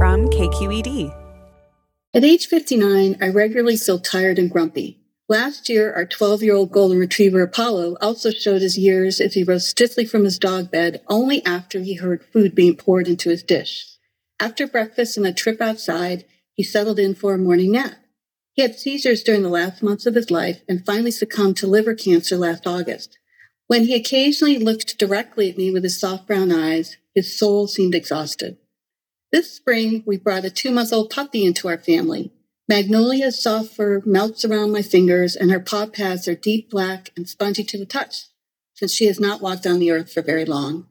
from KQED. At age 59, I regularly feel tired and grumpy. Last year, our 12 year old golden retriever Apollo also showed his years as he rose stiffly from his dog bed only after he heard food being poured into his dish. After breakfast and a trip outside, he settled in for a morning nap. He had seizures during the last months of his life and finally succumbed to liver cancer last August. When he occasionally looked directly at me with his soft brown eyes, his soul seemed exhausted. This spring, we brought a two month old puppy into our family. Magnolia's soft fur melts around my fingers, and her paw pads are deep black and spongy to the touch, since she has not walked on the earth for very long.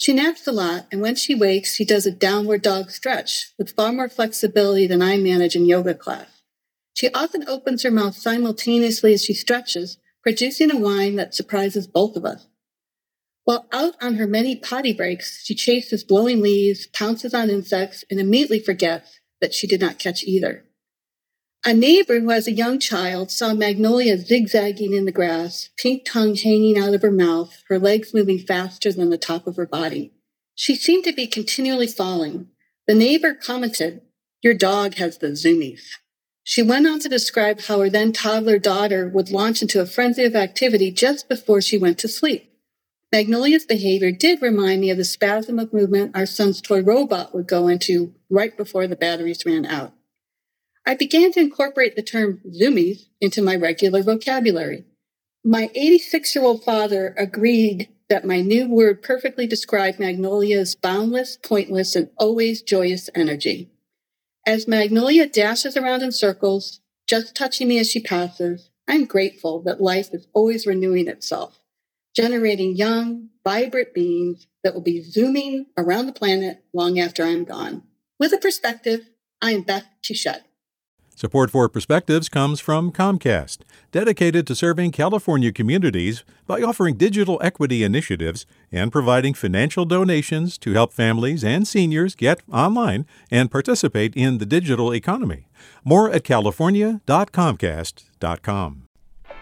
She naps a lot, and when she wakes, she does a downward dog stretch with far more flexibility than I manage in yoga class. She often opens her mouth simultaneously as she stretches, producing a whine that surprises both of us. While out on her many potty breaks, she chases blowing leaves, pounces on insects, and immediately forgets that she did not catch either. A neighbor who has a young child saw Magnolia zigzagging in the grass, pink tongue hanging out of her mouth, her legs moving faster than the top of her body. She seemed to be continually falling. The neighbor commented, Your dog has the zoomies. She went on to describe how her then toddler daughter would launch into a frenzy of activity just before she went to sleep. Magnolia's behavior did remind me of the spasm of movement our son's toy robot would go into right before the batteries ran out. I began to incorporate the term zoomies into my regular vocabulary. My 86 year old father agreed that my new word perfectly described Magnolia's boundless, pointless, and always joyous energy. As Magnolia dashes around in circles, just touching me as she passes, I'm grateful that life is always renewing itself generating young, vibrant beings that will be zooming around the planet long after I'm gone. With a perspective, I am Beth Touchette. Support for Perspectives comes from Comcast, dedicated to serving California communities by offering digital equity initiatives and providing financial donations to help families and seniors get online and participate in the digital economy. More at california.comcast.com.